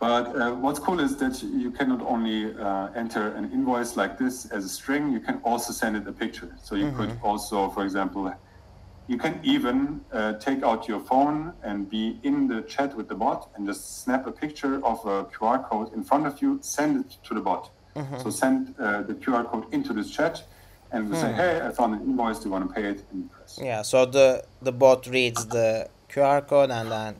But uh, what's cool is that you can not only uh, enter an invoice like this as a string, you can also send it a picture. So you could also, for example, you can even uh, take out your phone and be in the chat with the bot and just snap a picture of a QR code in front of you, send it to the bot. So send uh, the QR code into this chat, and we say, hey, I found an invoice. Do you want to pay it? And press. Yeah, so the the bot reads the QR code and then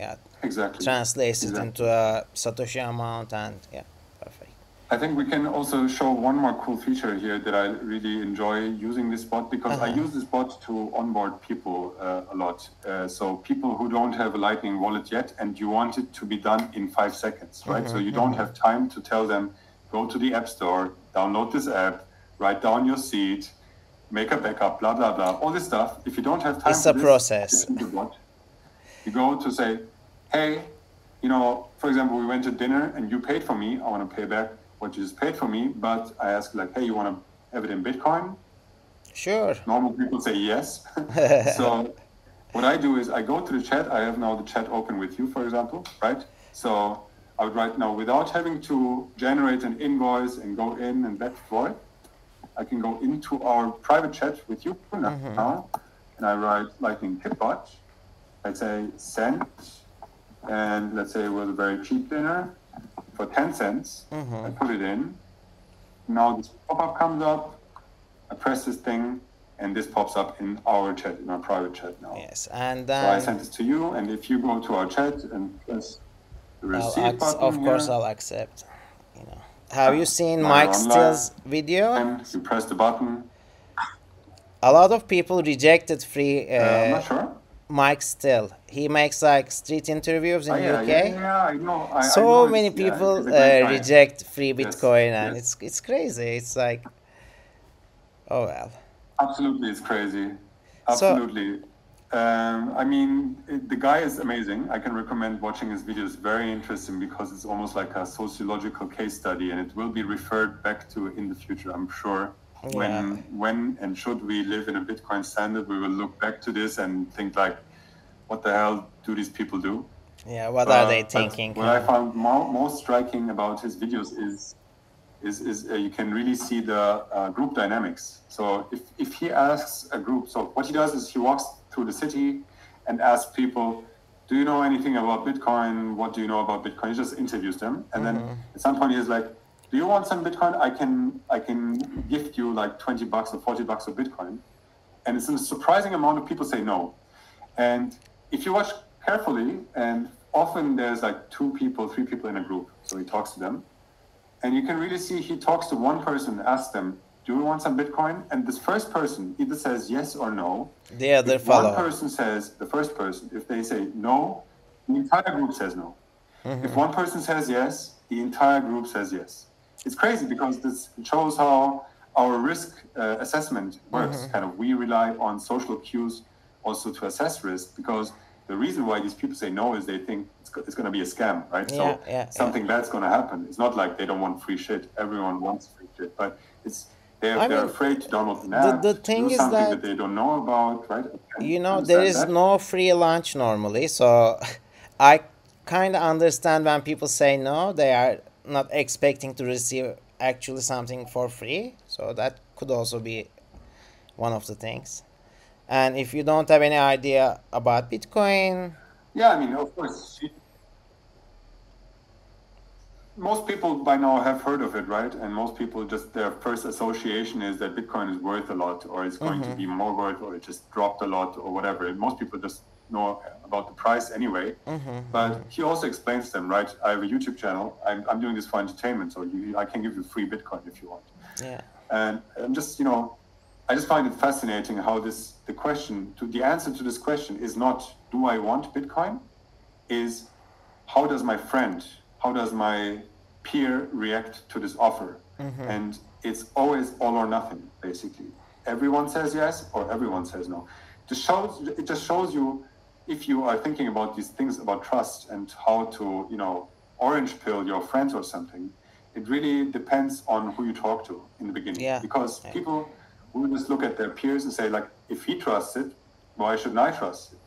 yeah Exactly. translates it into a Satoshi amount and yeah. I think we can also show one more cool feature here that I really enjoy using this bot because I Uh-huh. use this bot to onboard people uh, a lot. Uh, so people who don't have a Lightning wallet yet and you want it to be done in five seconds, right? So you don't have time to tell them, go to the App Store, download this app, write down your seed, make a backup, blah, blah, blah, all this stuff. If you don't have time It's a this, process. the bot. You go to say, hey, you know, for example, we went to dinner and you paid for me. I want to pay back what you just paid for me. But I ask like, hey, you want to have it in Bitcoin? Sure. Normal people say yes. so what I do is I go to the chat. I have now the chat open with you, for example, right? So I would write now without having to generate an invoice and go in and back and forth. I can go into our private chat with you now, mm-hmm. and I write Lightning Tipbot. I say send, and let's say it was a very cheap dinner for 10 cents. I put it in. Now this pop-up comes up. I press this thing, and this pops up in our chat, in our private chat now. Yes, and So I then sent this to you, and if you go to our chat and press the receive ac- button of course here, I'll accept. You know, have you seen Mike. Still's video? and you press the button. A lot of people rejected free Uh, I'm uh, not sure. Mike Still. He makes like street interviews in Oh, yeah, UK. yeah, yeah, I know. I, I so know many people it's a great uh, reject free Yes, Bitcoin, and yes. it's it's crazy. It's like, oh well. Absolutely, it's crazy. So- Absolutely. um, I mean, it, the guy is amazing. I can recommend watching his videos. Very interesting because it's almost like a sociological case study, and it will be referred back to in the future. I'm sure. When, when and should we live in a Bitcoin standard, we will look back to this and think like, what the hell do these people do? Yeah, what are Uh, they thinking? What I found mo- most striking about his videos is is, is uh, you can really see the uh, group dynamics. So if, if he asks a group, so what he does is he walks through the city and asks people, do you know anything about Bitcoin? What do you know about Bitcoin? He just interviews them. And then at some point he's like, do you want some Bitcoin? I can, I can gift you like 20 bucks or 40 bucks of Bitcoin. And it's a surprising amount of people say no. And if you watch carefully, and often there's like two people, three people in a group. So he talks to them. And you can really see he talks to one person, asks them, Do you want some Bitcoin? And this first person either says yes or no. the other If one person says, the first person, if they say no, the entire group says no. If one person says yes, the entire group says yes. It's crazy because this shows how our risk uh, assessment works. Kind of, we rely on social cues also to assess risk because the reason why these people say no is they think it's, it's going to be a scam, right? Yeah, so yeah, yeah. something bad's going to happen. It's not like they don't want free shit. Everyone wants free shit, but it's they're, I they're mean, afraid to download an the- app. the to thing is that- that they don't know about, right? You know there is that. no free lunch normally so i kind of understand when people say no they are not expecting to receive actually something for free so that could also be one of the things and if you don't have any idea about bitcoin Yeah, I mean, of course. Most people by now have heard of it, right? And most people just their first association is that Bitcoin is worth a lot, or it's going to mm-hmm. be more worth, or it just dropped a lot, or whatever. Most people just know about the price anyway. Mm-hmm. But he also explains them, right? I have a YouTube channel. I'm, I'm doing this for entertainment, so you, I can give you free Bitcoin if you want. yeah And I'm just, you know, I just find it fascinating how this, the question, to the answer to this question is not, do I want Bitcoin? Is how does my friend, how does my peer react to this offer? Mm-hmm. And it's always all or nothing, basically. Everyone says yes or everyone says no. Just shows, it just shows you if you are thinking about these things about trust and how to, you know, orange pill your friends or something, it really depends on who you talk to in the beginning. Yeah. Because people will just look at their peers and say, like, if he trusts it, why shouldn't I trust it?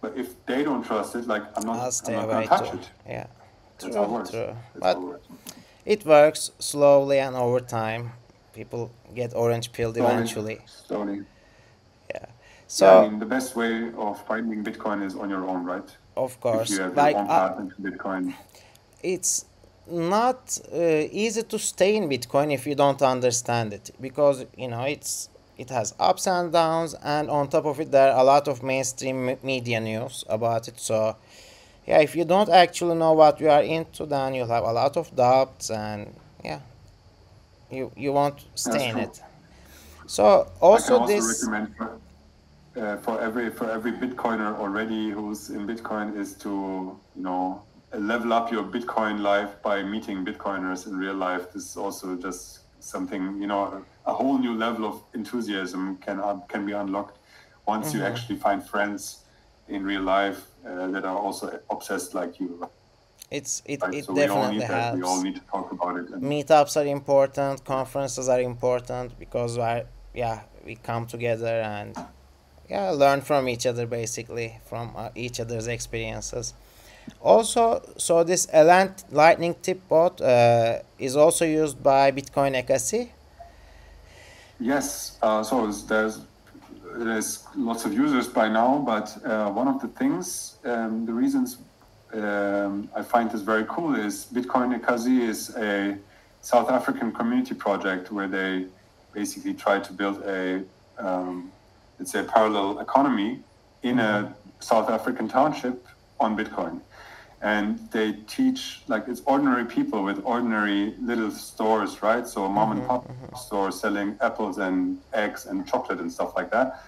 But if they don't trust it, like, I'm not, I'm not going to touch it. yeah That's how it true works. true but it works. it works slowly and over time people get orange Slowly, eventually Slowly. Yeah. so yeah, I mean, the best way of finding Bitcoin is on your own, right? of course. If you have like your own uh, path into Bitcoin. it's not uh, easy to stay in Bitcoin if you don't understand it. Because you know it's it has ups and downs and on top of it there are a lot of mainstream media news about it. So yeah if you don't actually know what you are into then you'll have a lot of doubts and yeah you you won't stay in it. So also, also this recommend for, uh, for every for every bitcoiner already who's in bitcoin is to you know level up your bitcoin life by meeting bitcoiners in real life this is also just something you know a whole new level of enthusiasm can uh, can be unlocked once mm-hmm. you actually find friends in real life uh, that are also obsessed like you. It's it, right? it so definitely helps. We all need to talk about it. Meetups are important. Conferences are important because I yeah we come together and yeah learn from each other basically from uh, each other's experiences. Also, so this Elant Lightning tip bot uh, is also used by Bitcoin Ekasi. Yes, uh, so there's there's lots of users by now, but uh, one of the things, um, the reasons um, I find this very cool is Bitcoin Ekasi is a South African community project where they basically try to build a, um, let's say, a parallel economy in a South African township on Bitcoin and they teach like it's ordinary people with ordinary little stores right? So a mom mm-hmm, and pop mm-hmm. store selling apples and eggs and chocolate and stuff like that.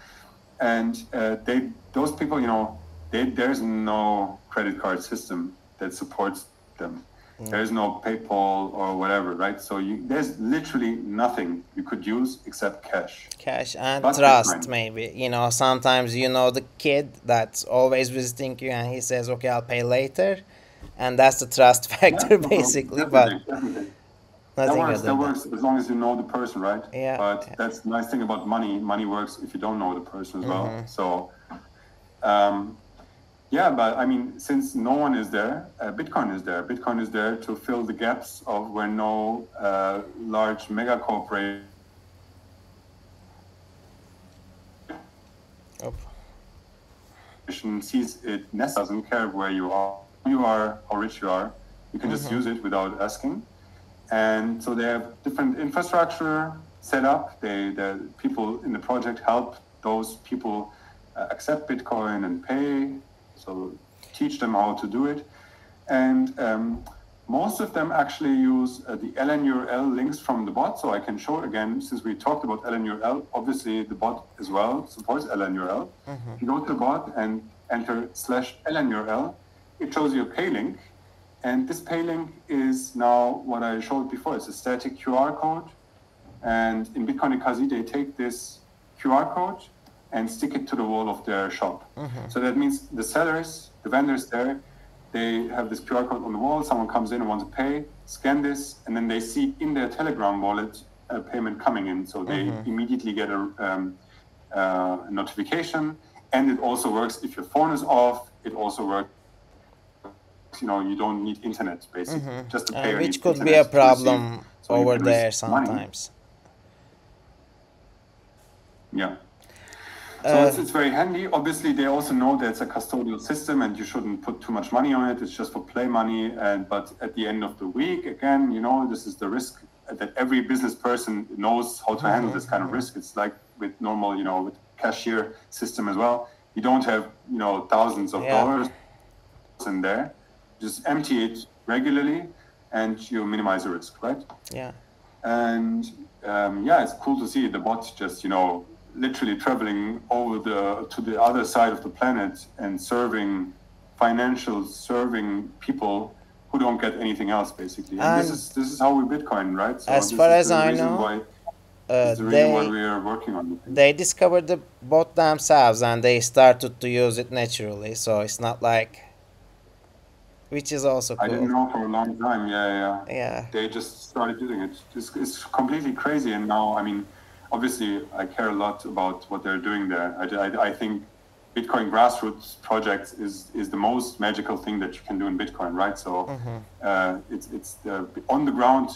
And uh, they those people you know they, there's no credit card system that supports them mm. there's no paypal or whatever right? So you, there's literally nothing you could use except cash. Cash and trust maybe. You know sometimes you know the kid that's always visiting you and he says okay i'll pay later. And that's the trust factor yeah, basically but definitely. that works that works as long as you know the person right? Yeah. But yeah. that's the nice thing about money. Money works if you don't know the person as mm-hmm. well so um, yeah but i mean since no one is there uh, bitcoin is there bitcoin is there to fill the gaps of where no uh, large mega corporation oh. sees it doesn't care where you are you are, how rich you are. You can mm-hmm. just use it without asking. And so they have different infrastructure set up. They, the people in the project help those people uh, accept Bitcoin and pay. So teach them how to do it. And um, most of them actually use uh, the LNURL links from the bot. So I can show again, since we talked about LNURL, obviously the bot as well supports LNURL. Mm-hmm. You go to the bot and enter slash LNURL, it shows you a pay link. And this pay link is now what I showed before. It's a static QR code. And in Bitcoin Ekasi, they take this QR code and stick it to the wall of their shop. Mm-hmm. So that means the sellers, the vendors there, they have this QR code on the wall. Someone comes in and wants to pay, scan this, and then they see in their Telegram wallet a payment coming in. So they mm-hmm. immediately get a, um, uh, notification. And it also works if your phone is off. It also works you know you don't need internet basically mm-hmm. just to uh, pay uh, which could be a problem so over there sometimes money. yeah so uh, it's, it's very handy obviously they also know that it's a custodial system and you shouldn't put too much money on it it's just for play money and but at the end of the week again you know this is the risk that every business person knows how to handle this kind of risk it's like with normal you know with cashier system as well you don't have you know thousands of yeah. dollars in there just empty it regularly and you minimize the risk, right? Yeah. And um, yeah, it's cool to see the bots just, you know, literally traveling over the to the other side of the planet and serving financial serving people who don't get anything else basically. And, and this is this is how we Bitcoin, right? So as far as I know, why, uh, the they, why we are working on it. They discovered the bot themselves and they started to use it naturally. So it's not like which is also cool. I didn't know for a long time. Yeah, yeah. Yeah. They just started doing it. It's, it's completely crazy. And now, I mean, obviously, I care a lot about what they're doing there. I, I, I think Bitcoin grassroots projects is is the most magical thing that you can do in Bitcoin, right? So mm-hmm. uh, it's it's the on the ground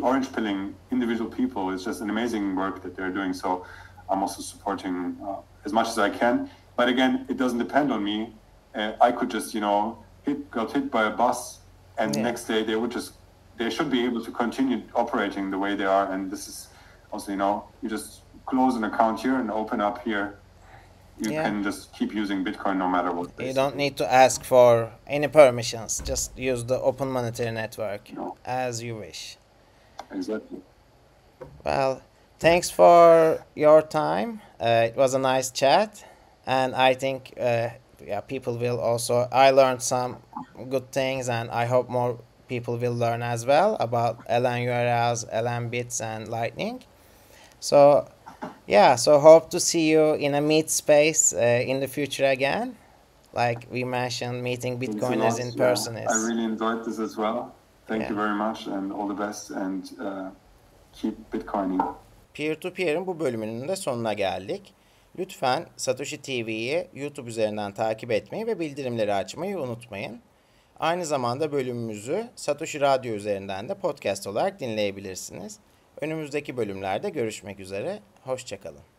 orange pilling individual people is just an amazing work that they're doing. So I'm also supporting uh, as much as I can. But again, it doesn't depend on me. Uh, I could just you know hit got hit by a bus, and yeah. next day they would just they should be able to continue operating the way they are. And this is also, you know, you just close an account here and open up here. You Yeah. can just keep using Bitcoin no matter what. You don't need to ask for any permissions. Just use the Open Monetary Network No. as you wish. Exactly. Well, thanks for your time. Uh, it was a nice chat, and I think uh, yeah, people will also. I learned some good things, and I hope more people will learn as well about LN URLs, LN bits, and Lightning. So, yeah, so hope to see you in a meet space uh, in the future again. Like we mentioned, meeting Bitcoiners in Yeah, person I is. really enjoyed this as well. Thank Yeah. you very much and all the best and uh, keep Bitcoining. Peer-to-Peer'in bu bölümünün de sonuna geldik. Lütfen Satoshi TV'yi YouTube üzerinden takip etmeyi ve bildirimleri açmayı unutmayın. Aynı zamanda bölümümüzü Satoshi Radyo üzerinden de podcast olarak dinleyebilirsiniz. Önümüzdeki bölümlerde görüşmek üzere. Hoşçakalın.